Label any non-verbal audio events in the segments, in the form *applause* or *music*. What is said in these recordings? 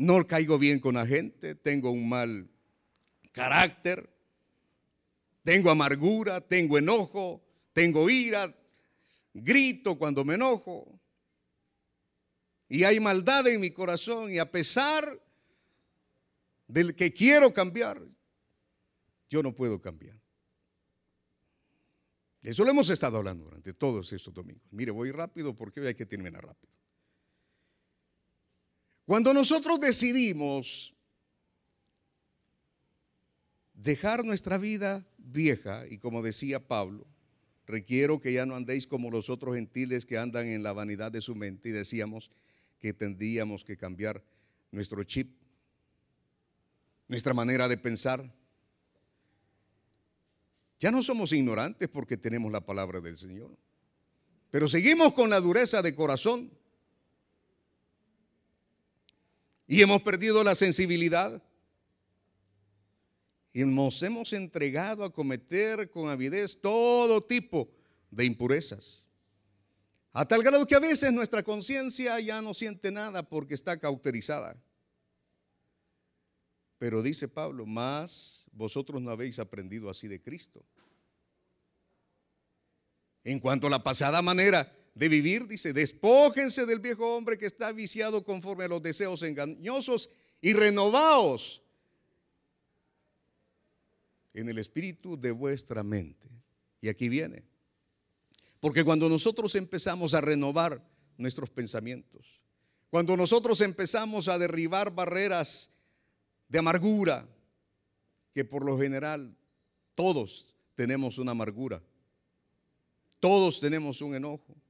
no caigo bien con la gente, tengo un mal carácter, tengo amargura, tengo enojo, tengo ira, grito cuando me enojo. Y hay maldad en mi corazón y a pesar del que quiero cambiar, yo no puedo cambiar. Eso lo hemos estado hablando durante todos estos domingos. Mire, voy rápido porque hoy hay que terminar rápido. Cuando nosotros decidimos dejar nuestra vida vieja, y como decía Pablo, requiero que ya no andéis como los otros gentiles que andan en la vanidad de su mente, y decíamos que tendríamos que cambiar nuestro chip, nuestra manera de pensar. Ya no somos ignorantes porque tenemos la palabra del Señor, pero seguimos con la dureza de corazón y hemos perdido la sensibilidad. Y nos hemos entregado a cometer con avidez todo tipo de impurezas. A tal grado que a veces nuestra conciencia ya no siente nada porque está cauterizada. Pero dice Pablo, más vosotros no habéis aprendido así de Cristo. En cuanto a la pasada manera de vivir, dice, despójense del viejo hombre que está viciado conforme a los deseos engañosos y renovaos en el espíritu de vuestra mente. Y aquí viene. Porque cuando nosotros empezamos a renovar nuestros pensamientos, cuando nosotros empezamos a derribar barreras de amargura, que por lo general todos tenemos una amargura, todos tenemos un enojo,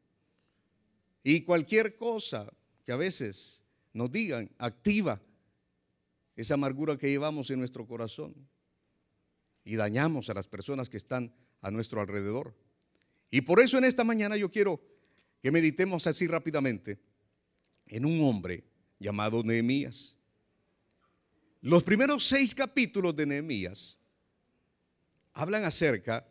y cualquier cosa que a veces nos digan activa esa amargura que llevamos en nuestro corazón y dañamos a las personas que están a nuestro alrededor. Y por eso en esta mañana yo quiero que meditemos así rápidamente en un hombre llamado Nehemías. Los primeros seis capítulos de Nehemías hablan acerca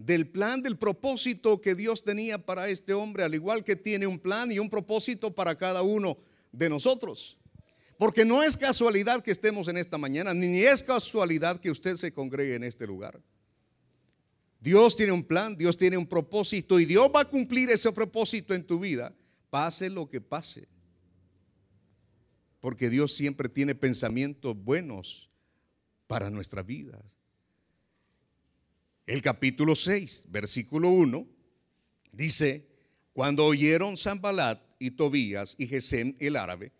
del plan, del propósito que Dios tenía para este hombre, al igual que tiene un plan y un propósito para cada uno de nosotros. Porque no es casualidad que estemos en esta mañana, ni es casualidad que usted se congregue en este lugar. Dios tiene un plan, Dios tiene un propósito y Dios va a cumplir ese propósito en tu vida, pase lo que pase. Porque Dios siempre tiene pensamientos buenos para nuestra vida. El capítulo 6, versículo 1, dice, cuando oyeron Zambalat y Tobías y Gesem el árabe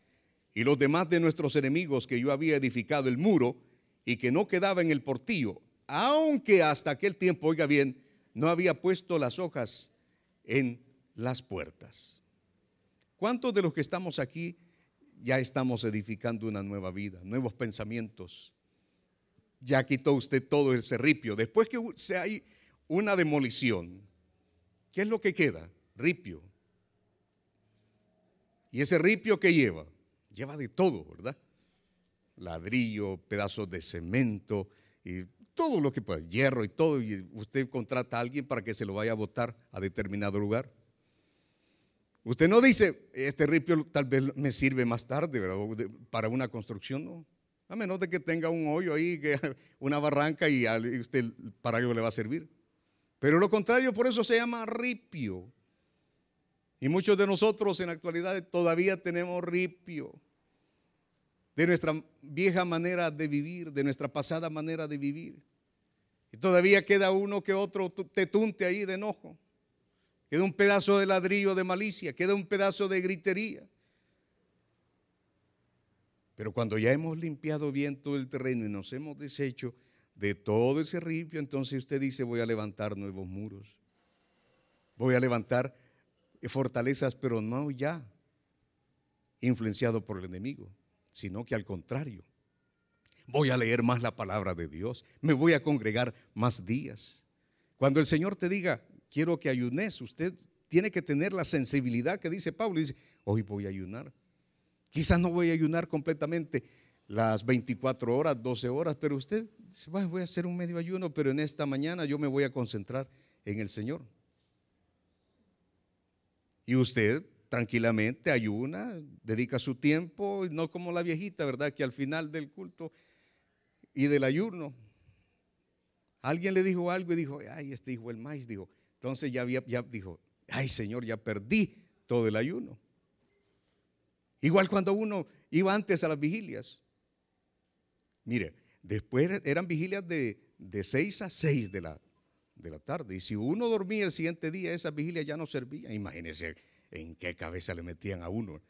y los demás de nuestros enemigos que yo había edificado el muro y que no quedaba en el portillo, aunque hasta aquel tiempo, oiga bien, no había puesto las hojas en las puertas. ¿Cuántos de los que estamos aquí ya estamos edificando una nueva vida, nuevos pensamientos, ya quitó usted todo ese ripio. Después que se hay una demolición, ¿qué es lo que queda? Ripio. ¿Y ese ripio que lleva? Lleva de todo, ¿verdad? Ladrillo, pedazos de cemento y todo lo que pueda, hierro y todo. Y usted contrata a alguien para que se lo vaya a botar a determinado lugar. Usted no dice, este ripio tal vez me sirve más tarde, ¿verdad? Para una construcción, no. A menos de que tenga un hoyo ahí, *laughs* una barranca y usted para ello le va a servir. Pero lo contrario, por eso se llama ripio. Y muchos de nosotros en la actualidad todavía tenemos ripio de nuestra vieja manera de vivir, de nuestra pasada manera de vivir. Y todavía queda uno que otro te tunte ahí de enojo. Queda un pedazo de ladrillo de malicia, queda un pedazo de gritería. Pero cuando ya hemos limpiado bien todo el terreno y nos hemos deshecho de todo ese ripio, entonces usted dice, voy a levantar nuevos muros. Voy a levantar fortalezas, pero no ya influenciado por el enemigo, sino que al contrario. Voy a leer más la palabra de Dios, me voy a congregar más días. Cuando el Señor te diga, quiero que ayunes, usted tiene que tener la sensibilidad que dice Pablo, dice, hoy voy a ayunar. Quizás no voy a ayunar completamente las 24 horas, 12 horas, pero usted dice, voy a hacer un medio ayuno, pero en esta mañana yo me voy a concentrar en el Señor. Y usted tranquilamente, ayuna, dedica su tiempo, no como la viejita, ¿verdad? Que al final del culto y del ayuno, alguien le dijo algo y dijo, ay, este hijo el maíz, dijo, entonces ya dijo, ay Señor, ya perdí todo el ayuno. Igual cuando uno iba antes a las vigilias. Mire, después eran vigilias de, de 6 a 6 de la, de la tarde. Y si uno dormía el siguiente día, esa vigilia ya no servía. Imagínense en qué cabeza le metían a uno.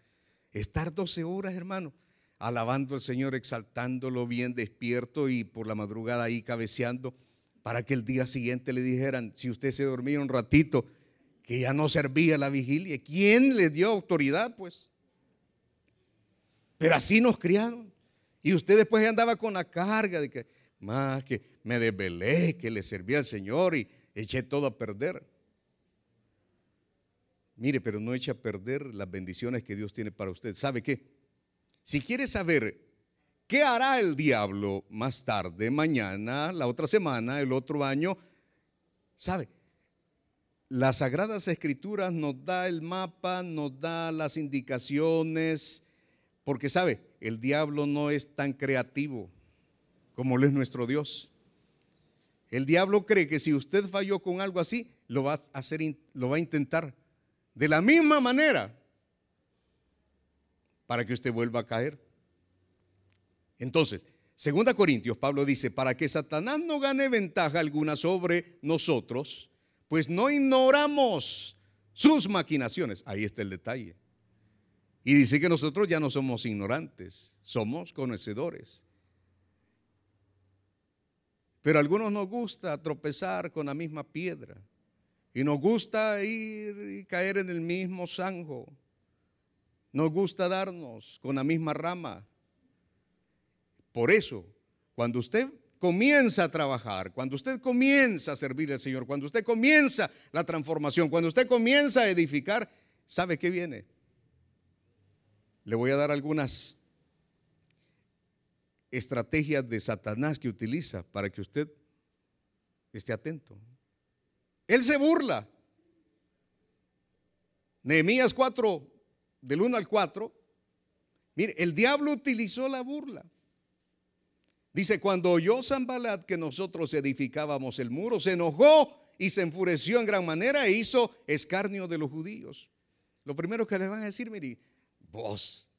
Estar 12 horas, hermano, alabando al Señor, exaltándolo bien despierto y por la madrugada ahí cabeceando, para que el día siguiente le dijeran, si usted se dormía un ratito, que ya no servía la vigilia. ¿Quién le dio autoridad? Pues. Pero así nos criaron. Y usted después andaba con la carga de que, más que me desvelé, que le servía al Señor y eché todo a perder. Mire, pero no eche a perder las bendiciones que Dios tiene para usted. ¿Sabe qué? Si quiere saber qué hará el diablo más tarde, mañana, la otra semana, el otro año, ¿sabe? Las Sagradas Escrituras nos da el mapa, nos da las indicaciones, porque sabe, el diablo no es tan creativo como lo es nuestro Dios. El diablo cree que si usted falló con algo así, lo va a hacer, lo va a intentar de la misma manera para que usted vuelva a caer. Entonces, 2 Corintios, Pablo dice, para que Satanás no gane ventaja alguna sobre nosotros, pues no ignoramos sus maquinaciones. Ahí está el detalle. Y dice que nosotros ya no somos ignorantes, somos conocedores. Pero a algunos nos gusta tropezar con la misma piedra. Y nos gusta ir y caer en el mismo zanjo. Nos gusta darnos con la misma rama. Por eso, cuando usted comienza a trabajar, cuando usted comienza a servir al Señor, cuando usted comienza la transformación, cuando usted comienza a edificar, ¿sabe qué viene? Le voy a dar algunas estrategias de Satanás que utiliza para que usted esté atento. Él se burla. Nehemías 4, del 1 al 4. Mire, el diablo utilizó la burla. Dice, cuando oyó Zambalat que nosotros edificábamos el muro, se enojó y se enfureció en gran manera e hizo escarnio de los judíos. Lo primero que le van a decir, mire, vos,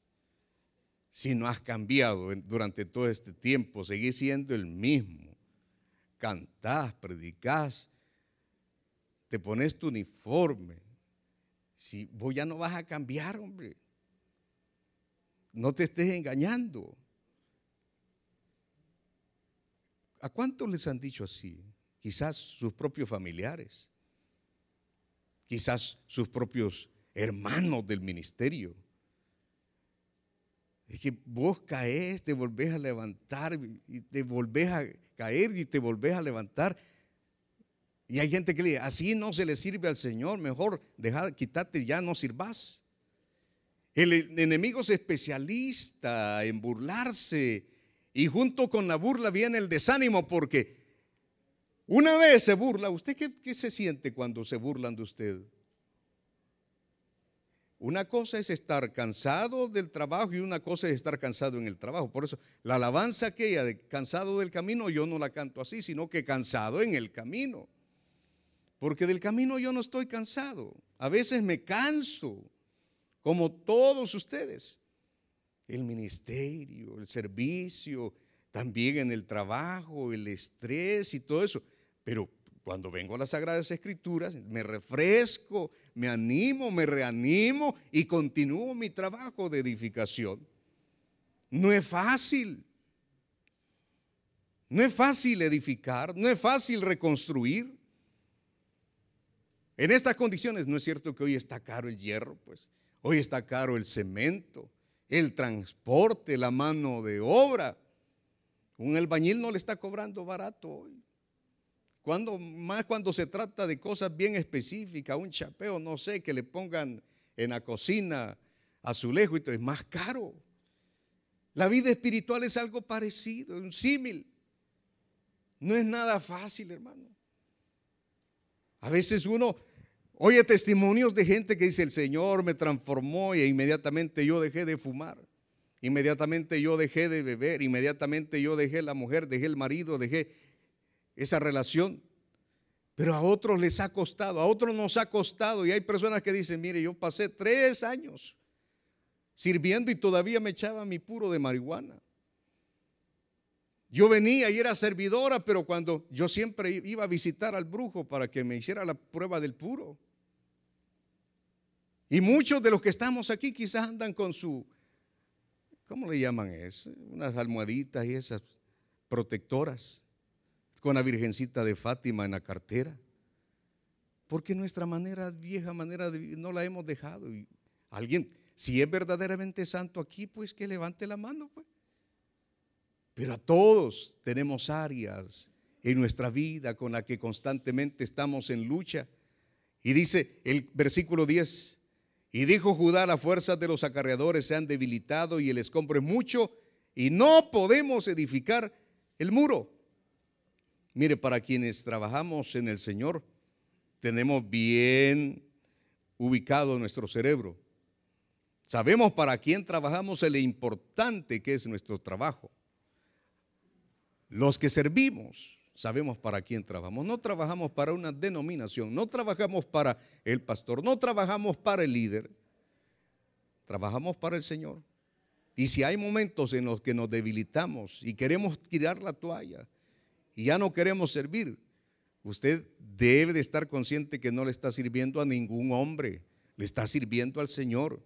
si no has cambiado durante todo este tiempo, seguís siendo el mismo. Cantás, predicás, te pones tu uniforme. Si vos ya no vas a cambiar, hombre. No te estés engañando. ¿A cuántos les han dicho así? Quizás sus propios familiares, quizás sus propios hermanos del ministerio. Es que vos caes, te volvés a levantar y te volvés a caer y te volvés a levantar y hay gente que le dice, así no se le sirve al Señor, mejor deja, quítate, ya no sirvas. El enemigo es especialista en burlarse y junto con la burla viene el desánimo porque una vez se burla, ¿usted qué se siente cuando se burlan de usted? Una cosa es estar cansado del trabajo y una cosa es estar cansado en el trabajo. Por eso la alabanza aquella de cansado del camino yo no la canto así, sino que cansado en el camino. Porque del camino yo no estoy cansado. A veces me canso, como todos ustedes. El ministerio, el servicio, también en el trabajo, el estrés y todo eso. Pero cuando vengo a las Sagradas Escrituras, me refresco, me animo, me reanimo y continúo mi trabajo de edificación. No es fácil. No es fácil edificar, no es fácil reconstruir. En estas condiciones, ¿no es cierto que hoy está caro el hierro? Pues hoy está caro el cemento, el transporte, la mano de obra. Un albañil no le está cobrando barato hoy. Cuando, más cuando se trata de cosas bien específicas, un chapeo, no sé, que le pongan en la cocina azulejo es más caro. La vida espiritual es algo parecido, un símil. No es nada fácil, hermano. A veces uno Oye testimonios de gente que dice, el Señor me transformó y inmediatamente yo dejé de fumar. Inmediatamente yo dejé de beber, inmediatamente yo dejé la mujer, dejé el marido, dejé esa relación. Pero a otros les ha costado, a otros nos ha costado. Y hay personas que dicen, mire, yo pasé tres años sirviendo y todavía me echaba mi puro de marihuana. Yo venía y era servidora, pero cuando yo siempre iba a visitar al brujo para que me hiciera la prueba del puro. Y muchos de los que estamos aquí quizás andan con su ¿cómo le llaman eso? Unas almohaditas y esas protectoras, con la Virgencita de Fátima en la cartera. Porque nuestra manera, vieja manera de vivir, no la hemos dejado. Y alguien, si es verdaderamente santo aquí, pues que levante la mano. Pues. Pero a todos tenemos áreas en nuestra vida con la que constantemente estamos en lucha. Y dice el versículo 10, y dijo Judá, las fuerzas de los acarreadores se han debilitado y el escombro es mucho y no podemos edificar el muro. Mire, para quienes trabajamos en el Señor, tenemos bien ubicado nuestro cerebro. Sabemos para quién trabajamos, el importante que es nuestro trabajo. Los que servimos, sabemos para quién trabajamos. No trabajamos para una denominación, no trabajamos para el pastor, no trabajamos para el líder, trabajamos para el Señor. Y si hay momentos en los que nos debilitamos y queremos tirar la toalla y ya no queremos servir, usted debe de estar consciente que no le está sirviendo a ningún hombre, le está sirviendo al Señor.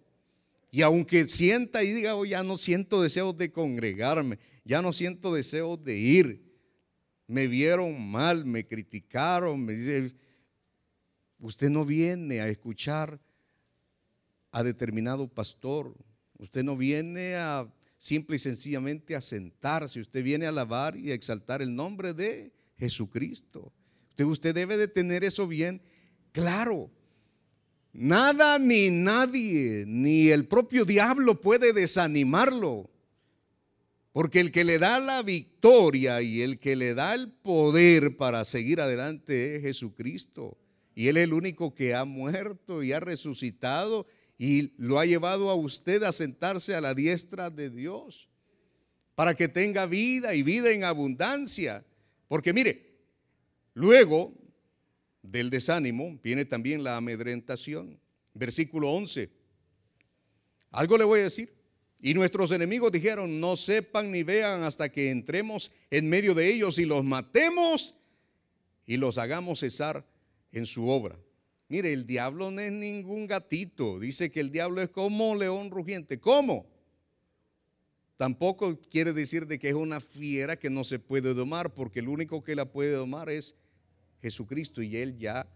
Y aunque sienta y diga, oh, ya no siento deseos de congregarme, ya no siento deseos de ir, me vieron mal, me criticaron, me dice, usted no viene a escuchar a determinado pastor, usted no viene a simple y sencillamente a sentarse, usted viene a alabar y a exaltar el nombre de Jesucristo. Usted, usted debe de tener eso bien claro. Nada ni nadie, ni el propio diablo puede desanimarlo. Porque el que le da la victoria y el que le da el poder para seguir adelante es Jesucristo. Y Él es el único que ha muerto y ha resucitado y lo ha llevado a usted a sentarse a la diestra de Dios. Para que tenga vida y vida en abundancia. Porque mire, luego del desánimo viene también la amedrentación. Versículo 11. Algo le voy a decir. Y nuestros enemigos dijeron, no sepan ni vean hasta que entremos en medio de ellos y los matemos y los hagamos cesar en su obra. Mire, el diablo no es ningún gatito. Dice que el diablo es como león rugiente. ¿Cómo? Tampoco quiere decir de que es una fiera que no se puede domar, porque el único que la puede domar es Jesucristo y él ya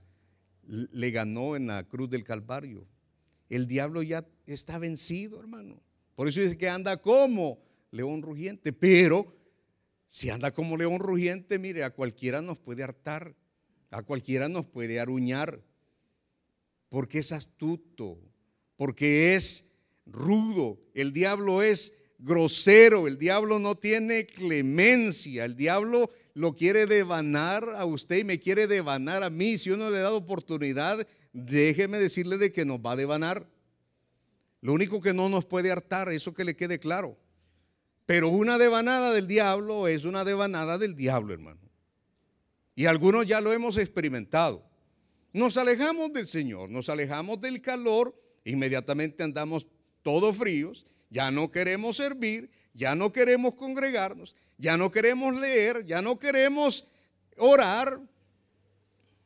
le ganó en la cruz del Calvario. El diablo ya está vencido, hermano. Por eso dice que anda como león rugiente. Pero si anda como león rugiente, mire, a cualquiera nos puede hartar, a cualquiera nos puede aruñar, porque es astuto, porque es rudo. El diablo es grosero, el diablo no tiene clemencia, el diablo lo quiere devanar a usted y me quiere devanar a mí. Si uno le da oportunidad, déjeme decirle de que nos va a devanar. Lo único que no nos puede hartar, eso que le quede claro. Pero una devanada del diablo es una devanada del diablo, hermano. Y algunos ya lo hemos experimentado. Nos alejamos del Señor, nos alejamos del calor, inmediatamente andamos todos fríos, ya no queremos servir, ya no queremos congregarnos, ya no queremos leer, ya no queremos orar.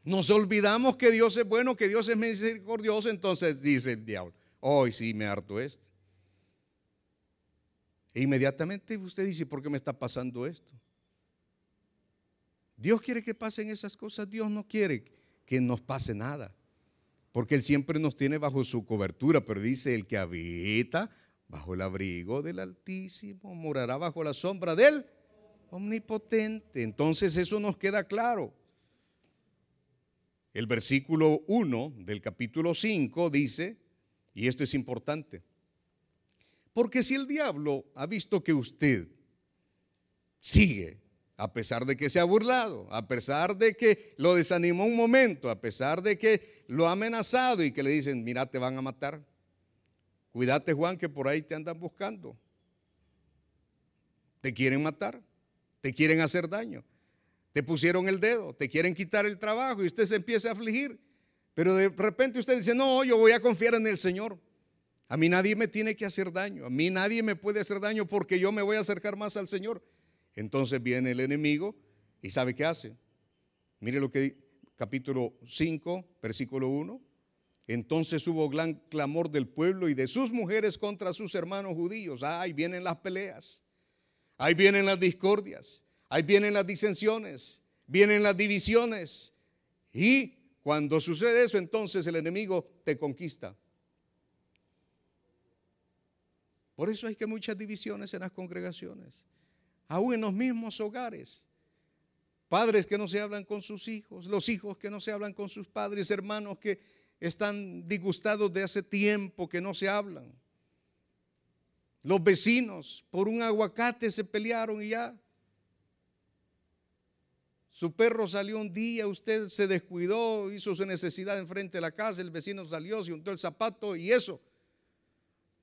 Nos olvidamos que Dios es bueno, que Dios es misericordioso, entonces dice el diablo, Hoy sí me harto esto. E inmediatamente usted dice, ¿por qué me está pasando esto? Dios quiere que pasen esas cosas, Dios no quiere que nos pase nada, porque Él siempre nos tiene bajo su cobertura, pero dice, el que habita bajo el abrigo del Altísimo morará bajo la sombra del Omnipotente. Entonces eso nos queda claro. El versículo 1 del capítulo 5 dice, y esto es importante. Porque si el diablo ha visto que usted sigue A pesar de que se ha burlado, a pesar de que lo desanimó un momento, a pesar de que lo ha amenazado y que le dicen, mira, te van a matar. Cuídate Juan que por ahí te andan buscando. Te quieren matar, te quieren hacer daño. Te pusieron el dedo, te quieren quitar el trabajo y usted se empieza a afligir. Pero de repente usted dice, no, yo voy a confiar en el Señor. A mí nadie me tiene que hacer daño, a mí nadie me puede hacer daño porque yo me voy a acercar más al Señor. Entonces viene el enemigo y ¿sabe qué hace? Mire lo que capítulo 5, versículo 1. Entonces hubo gran clamor del pueblo y de sus mujeres contra sus hermanos judíos. ahí vienen las peleas, ahí vienen las discordias, ahí vienen las disensiones, vienen las divisiones. Y cuando sucede eso, entonces el enemigo te conquista. Por eso hay que muchas divisiones en las congregaciones, aún en los mismos hogares. Padres que no se hablan con sus hijos, los hijos que no se hablan con sus padres, hermanos que están disgustados de hace tiempo que no se hablan. Los vecinos por un aguacate se pelearon y ya. Su perro salió un día, usted se descuidó, hizo su necesidad enfrente de la casa, el vecino salió, se untó el zapato y eso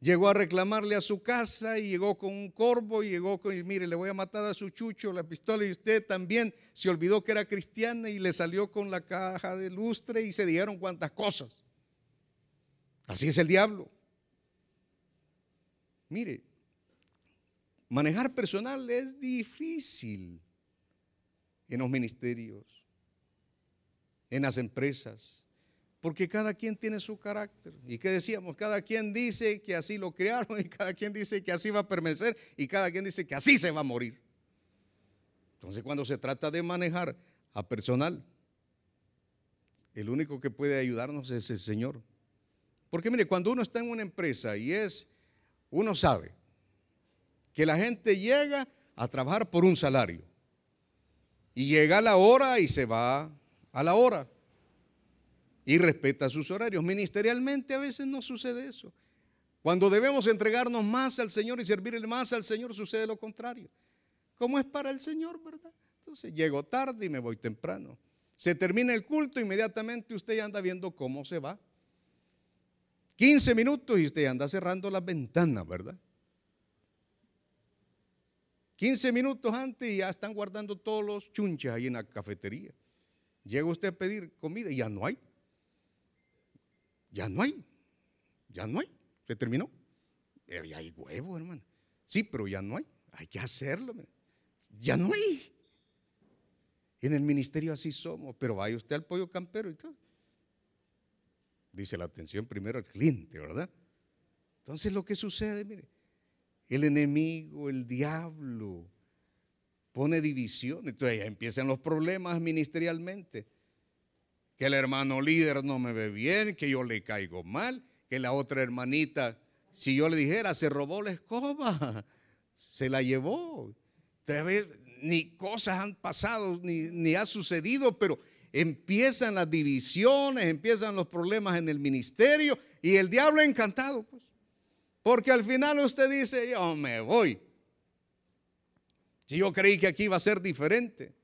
Llegó a reclamarle a su casa y llegó con un corvo y llegó con, y mire, le voy a matar a su chucho, la pistola y usted también se olvidó que era cristiana y le salió con la caja de lustre y se dijeron cuantas cosas. Así es el diablo. Mire, manejar personal es difícil en los ministerios, en las empresas porque cada quien tiene su carácter. ¿Y qué decíamos? Cada quien dice que así lo crearon *laughs* y cada quien dice que así va a permanecer y cada quien dice que así se va a morir. Entonces cuando se trata de manejar a personal, el único que puede ayudarnos es el Señor. Porque mire, cuando uno está en una empresa y es, uno sabe que la gente llega a trabajar por un salario y llega a la hora y se va a la hora y respeta sus horarios. Ministerialmente a veces no sucede eso. Cuando debemos entregarnos más al Señor y servirle más al Señor, sucede lo contrario. Como es para el Señor, ¿verdad? Entonces llego tarde y me voy temprano. Se termina el culto, inmediatamente usted anda viendo cómo se va. 15 minutos y usted anda cerrando las ventanas, ¿verdad? 15 minutos antes y ya están guardando todos los chunches ahí en la cafetería. Llega usted a pedir comida y ya no hay. Ya no hay. Ya no hay. Se terminó. Eh, ya hay huevo, hermano. Sí, pero ya no hay. Hay que hacerlo. Ya no hay. En el ministerio así somos, pero vaya usted al pollo campero y todo. Dice la atención primero al cliente, ¿verdad? Entonces lo que sucede, mire, el enemigo, el diablo, pone división. Entonces ya empiezan los problemas ministerialmente que el hermano líder no me ve bien, que yo le caigo mal, que la otra hermanita, si yo le dijera, se robó la escoba, *laughs* se la llevó. Ni cosas han pasado, ni, ni ha sucedido, pero empiezan las divisiones, empiezan los problemas en el ministerio y el diablo encantado, pues. Porque al final usted dice, yo me voy. Si yo creí que aquí iba a ser diferente.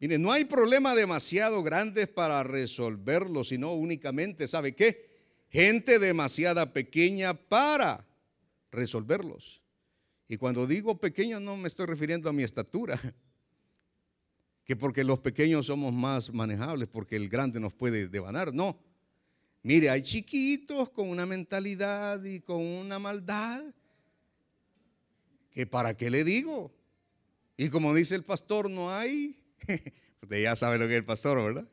Mire, no hay problema demasiado grandes para resolverlo, sino únicamente, ¿sabe qué? Gente demasiada pequeña para resolverlos. Y cuando digo pequeño no me estoy refiriendo a mi estatura, *laughs* que porque los pequeños somos más manejables, porque el grande nos puede devanar, no. Mire, hay chiquitos con una mentalidad y con una maldad que para qué le digo. Y como dice el pastor, no hay *laughs* Usted ya sabe lo que es el pastor, ¿verdad?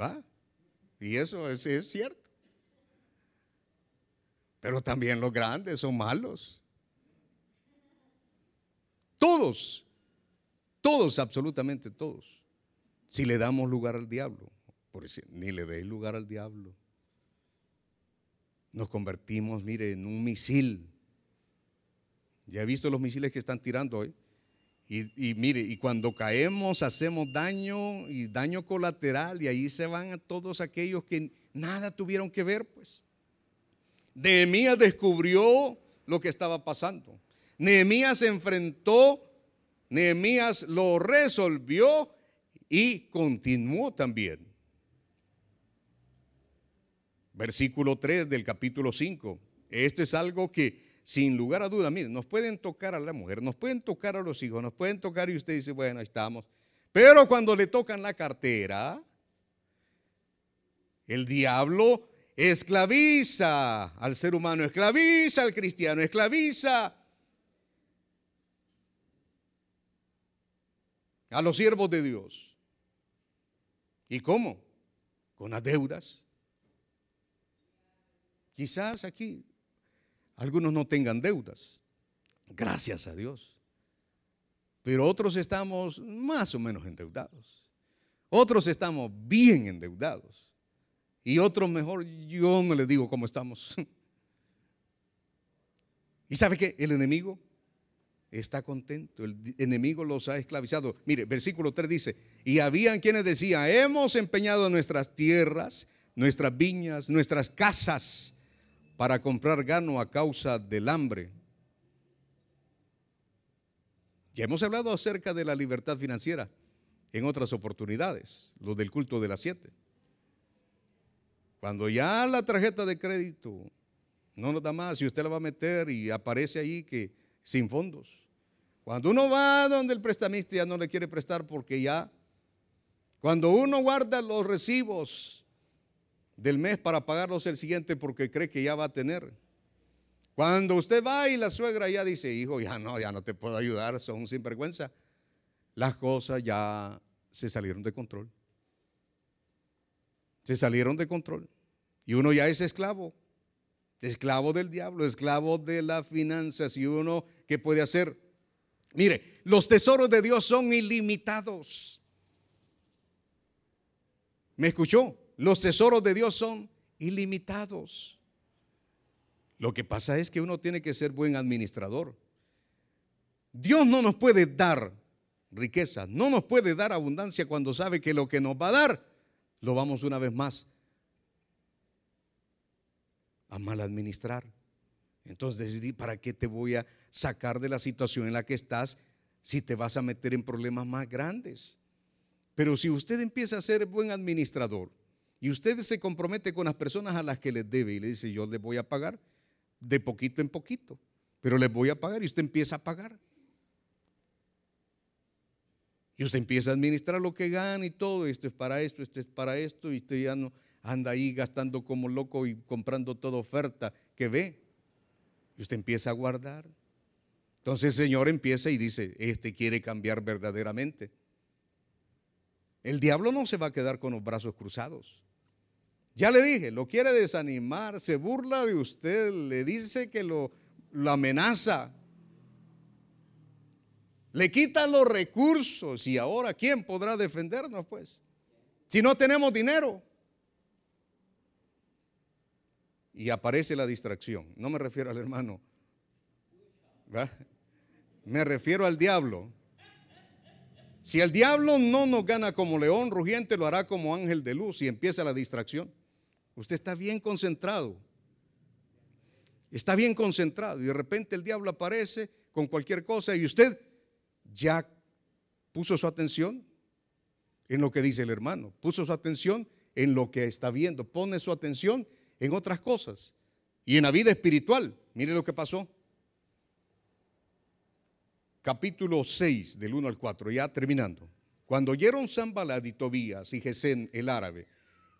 ¿Va? Y eso es, cierto. Pero también los grandes son malos. Todos, todos, absolutamente todos. Si le damos lugar al diablo, por decir, ni le deis lugar al diablo. Nos convertimos, mire, en un misil. Ya he visto los misiles que están tirando hoy. Y, mire, y cuando caemos hacemos daño y daño colateral y ahí se van a todos aquellos que nada tuvieron que ver, pues. Nehemías descubrió lo que estaba pasando. Nehemías se enfrentó Nehemías lo resolvió y continuó también. Versículo 3 del capítulo 5. Esto es algo que sin lugar a duda, miren, nos pueden tocar a la mujer, nos pueden tocar a los hijos, nos pueden tocar y usted dice, bueno, ahí estamos. Pero cuando le tocan la cartera, el diablo esclaviza al ser humano, esclaviza al cristiano, esclaviza a los siervos de Dios. ¿Y cómo? Con las deudas. Quizás aquí algunos no tengan deudas, gracias a Dios. Pero otros estamos más o menos endeudados. Otros estamos bien endeudados. Y otros mejor, yo no les digo cómo estamos. *laughs* ¿Y sabe qué? El enemigo está contento. El enemigo los ha esclavizado. Mire, versículo 3 dice, y habían quienes decían, hemos empeñado nuestras tierras, nuestras viñas, nuestras casas para comprar gano a causa del hambre. Ya hemos hablado acerca de la libertad financiera en otras oportunidades, lo del culto de las siete. Cuando ya la tarjeta de crédito no nos da más y usted la va a meter y aparece ahí que sin fondos. Cuando uno va donde el prestamista ya no le quiere prestar porque ya, cuando uno guarda los recibos del mes para pagarlos el siguiente porque cree que ya va a tener. Cuando usted va y la suegra ya dice, hijo, ya no, ya no te puedo ayudar, son sinvergüenza. Las cosas ya se salieron de control. Se salieron de control. Y uno ya es esclavo. Esclavo del diablo, esclavo de las finanzas. Y uno, ¿qué puede hacer? Mire, los tesoros de Dios son ilimitados. ¿Me escuchó? Los tesoros de Dios son ilimitados. Lo que pasa es que uno tiene que ser buen administrador. Dios no nos puede dar riqueza, no nos puede dar abundancia cuando sabe que lo que nos va a dar lo vamos una vez más a mal administrar. Entonces, ¿para qué te voy a sacar de la situación en la que estás si te vas a meter en problemas más grandes? Pero si usted empieza a ser buen administrador, y usted se compromete con las personas a las que les debe y le dice, yo les voy a pagar de poquito en poquito, pero les voy a pagar y usted empieza a pagar. Y usted empieza a administrar lo que gana y todo, esto es para esto, esto es para esto, y usted ya no anda ahí gastando como loco y comprando toda oferta que ve. Y usted empieza a guardar. Entonces el Señor empieza y dice, este quiere cambiar verdaderamente. El diablo no se va a quedar con los brazos cruzados. Ya le dije, lo quiere desanimar, se burla de usted, le dice que lo, amenaza, le quita los recursos y ahora ¿quién podrá defendernos pues? Si no tenemos dinero. Y aparece la distracción. No me refiero al hermano. Me refiero al diablo. Si el diablo no nos gana como león rugiente, lo hará como ángel de luz y empieza la distracción. Usted está bien concentrado. Está bien concentrado y de repente el diablo aparece con cualquier cosa y usted ya puso su atención en lo que dice el hermano, puso su atención en lo que está viendo, pone su atención en otras cosas. Y en la vida espiritual, mire lo que pasó. Capítulo 6 del 1 al 4, ya terminando. Cuando oyeron Zambalad y Tobías y Gesén el árabe,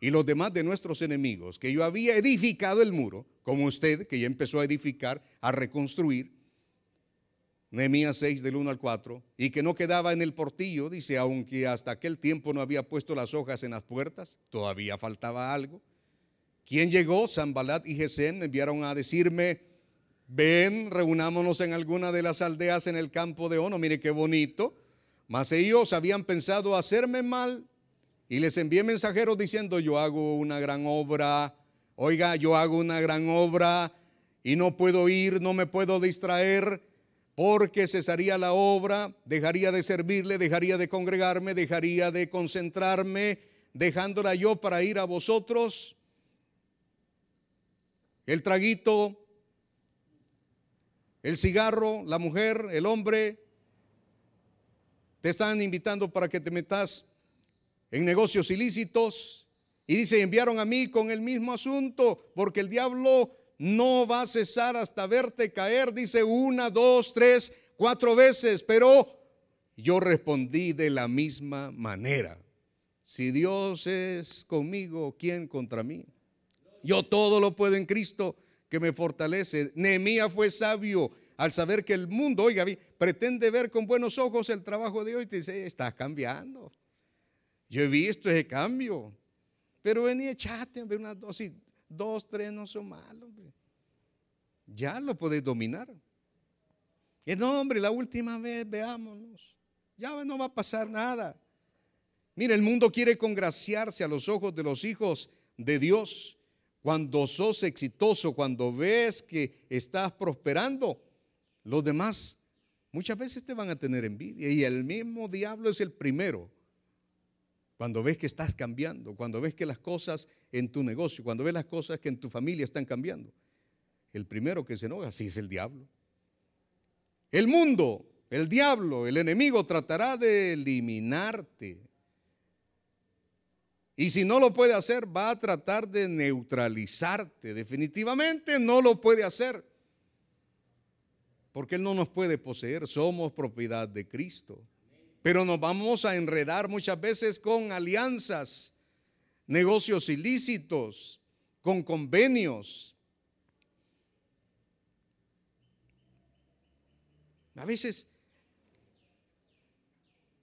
y los demás de nuestros enemigos, que yo había edificado el muro, como usted, que ya empezó a edificar, a reconstruir, Nehemías 6 del 1 al 4, y que no quedaba en el portillo, dice, aunque hasta aquel tiempo no había puesto las hojas en las puertas, todavía faltaba algo. ¿Quién llegó? Zambalat y Gesén enviaron a decirme, ven, reunámonos en alguna de las aldeas en el campo de Ono, mire qué bonito. Mas ellos habían pensado hacerme mal y les envié mensajeros diciendo, yo hago una gran obra, oiga, yo hago una gran obra y no puedo ir, no me puedo distraer, porque cesaría la obra, dejaría de servirle, dejaría de congregarme, dejaría de concentrarme, dejándola yo para ir a vosotros. El traguito, el cigarro, la mujer, el hombre, te están invitando para que te metas en negocios ilícitos. Y dice, enviaron a mí con el mismo asunto, porque el diablo no va a cesar hasta verte caer, dice una, dos, tres, cuatro veces, pero yo respondí de la misma manera. Si Dios es conmigo, ¿quién contra mí? Yo todo lo puedo en Cristo que me fortalece. Nehemías fue sabio al saber que el mundo, oiga, pretende ver con buenos ojos el trabajo de hoy. Te dice, está cambiando. Yo he visto ese cambio. Pero venía, echate, unas dosis, dos, tres no son malos. Ya lo podéis dominar. Y no, hombre, la última vez veámonos. Ya no va a pasar nada. Mira, el mundo quiere congraciarse a los ojos de los hijos de Dios. Cuando sos exitoso, cuando ves que estás prosperando, los demás muchas veces te van a tener envidia. Y el mismo diablo es el primero. Cuando ves que estás cambiando, cuando ves que las cosas en tu negocio, cuando ves las cosas que en tu familia están cambiando, el primero que se enoja, sí es el diablo. El mundo, el diablo, el enemigo tratará de eliminarte, y si no lo puede hacer, va a tratar de neutralizarte. Definitivamente no lo puede hacer. Porque Él no nos puede poseer, somos propiedad de Cristo. Pero nos vamos a enredar muchas veces con alianzas, negocios ilícitos, con convenios. A veces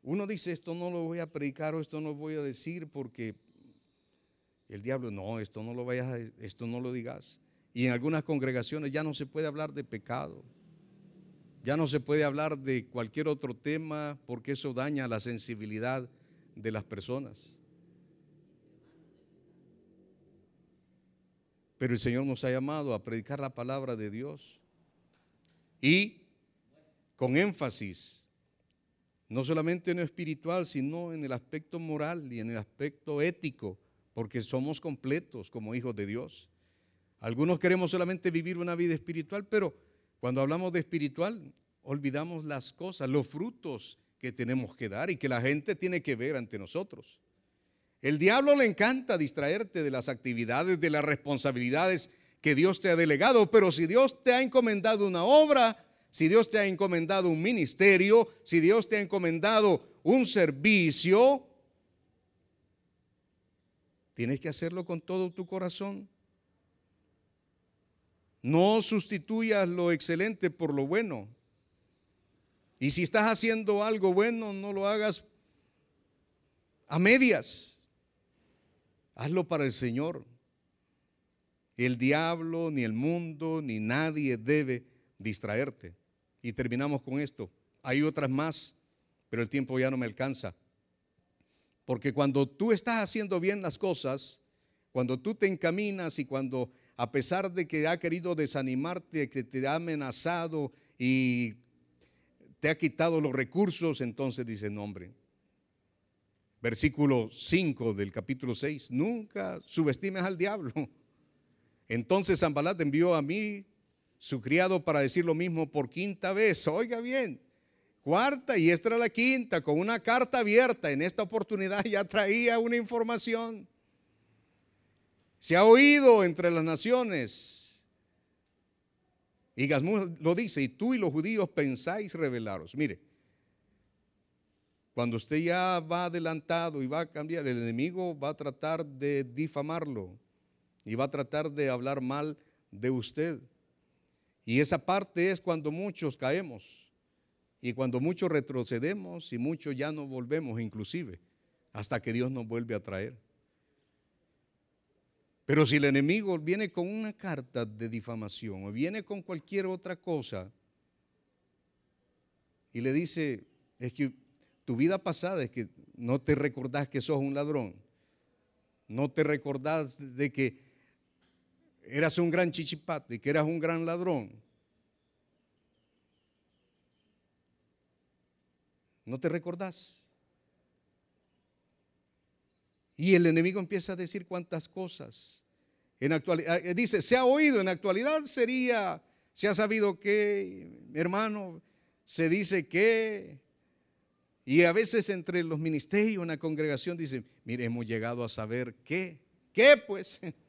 uno dice, esto no lo voy a predicar o esto no lo voy a decir porque el diablo, no, esto no lo vayas, esto no lo digas. Y en algunas congregaciones ya no se puede hablar de pecado. Ya no se puede hablar de cualquier otro tema porque eso daña la sensibilidad de las personas. Pero el Señor nos ha llamado a predicar la palabra de Dios. Y con énfasis, no solamente en lo espiritual, sino en el aspecto moral y en el aspecto ético porque somos completos como hijos de Dios. Algunos queremos solamente vivir una vida espiritual, pero cuando hablamos de espiritual, olvidamos las cosas, los frutos que tenemos que dar y que la gente tiene que ver ante nosotros. El diablo le encanta distraerte de las actividades, de las responsabilidades que Dios te ha delegado, pero si Dios te ha encomendado una obra, si Dios te ha encomendado un ministerio, si Dios te ha encomendado un servicio, Tienes que hacerlo con todo tu corazón. No sustituyas lo excelente por lo bueno. Y si estás haciendo algo bueno, no lo hagas a medias. Hazlo para el Señor. El diablo, ni el mundo, ni nadie debe distraerte. Y terminamos con esto. Hay otras más, pero el tiempo ya no me alcanza. Porque cuando tú estás haciendo bien las cosas, cuando tú te encaminas y cuando a pesar de que ha querido desanimarte, que te ha amenazado y te ha quitado los recursos, entonces dice, no hombre. Versículo 5 del capítulo 6, nunca subestimes al diablo. Entonces Zambalat envió a mí, su criado, para decir lo mismo por quinta vez. Oiga bien, cuarta y esta era la quinta, con una carta abierta. En esta oportunidad ya traía una información. Se ha oído entre las naciones. Y Gasmú lo dice, y tú y los judíos pensáis revelaros. Mire, cuando usted ya va adelantado y va a cambiar, el enemigo va a tratar de difamarlo y va a tratar de hablar mal de usted. Y esa parte es cuando muchos caemos. Y cuando mucho retrocedemos y mucho ya no volvemos inclusive, hasta que Dios nos vuelve a traer. Pero si el enemigo viene con una carta de difamación o viene con cualquier otra cosa y le dice, es que tu vida pasada es que no te recordás que sos un ladrón, no te recordás de que eras un gran chichipate, que eras un gran ladrón, ¿No te recordás? Y el enemigo empieza a decir cuántas cosas. En actualidad, eh, dice, se ha oído, en actualidad sería, se ha sabido que, hermano, se dice que, Y a veces entre los ministerios, una congregación dice, mire, hemos llegado a saber qué. ¿Qué pues? *laughs*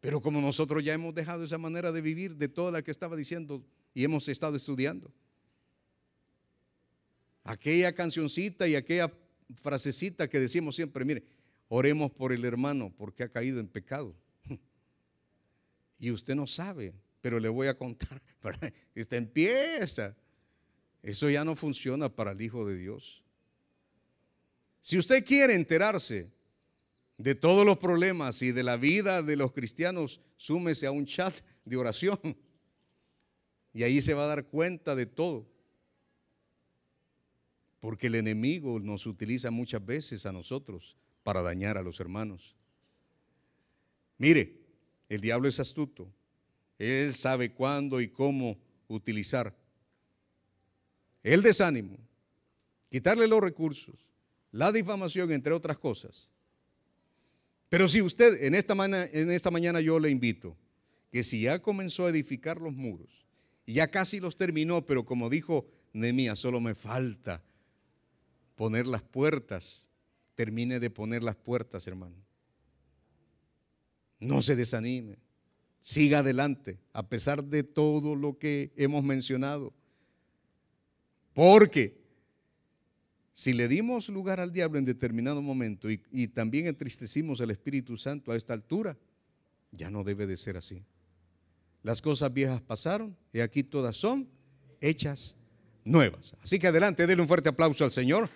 Pero como nosotros ya hemos dejado esa manera de vivir de toda la que estaba diciendo y hemos estado estudiando. Aquella cancioncita y aquella frasecita que decimos siempre, mire, oremos por el hermano porque ha caído en pecado. Y usted no sabe, pero le voy a contar. *laughs* Usted empieza. Eso ya no funciona para el Hijo de Dios. Si usted quiere enterarse de todos los problemas y de la vida de los cristianos, súmese a un chat de oración. Y ahí se va a dar cuenta de todo. Porque el enemigo nos utiliza muchas veces a nosotros para dañar a los hermanos. Mire, el diablo es astuto. Él sabe cuándo y cómo utilizar el desánimo, quitarle los recursos, la difamación, entre otras cosas. Pero si usted, en esta, mañana, yo le invito, que si ya comenzó a edificar los muros, y ya casi los terminó, pero como dijo Nehemías, solo me falta poner las puertas, termine de poner las puertas, hermano. No se desanime, siga adelante, a pesar de todo lo que hemos mencionado. Porque si le dimos lugar al diablo en determinado momento y, también entristecimos al Espíritu Santo a esta altura, ya no debe de ser así. Las cosas viejas pasaron y aquí todas son hechas nuevas. Así que adelante, denle un fuerte aplauso al Señor.